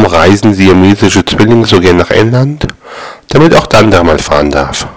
Warum reisen siamesische Zwillinge so gern nach England? Damit auch der andere mal fahren darf.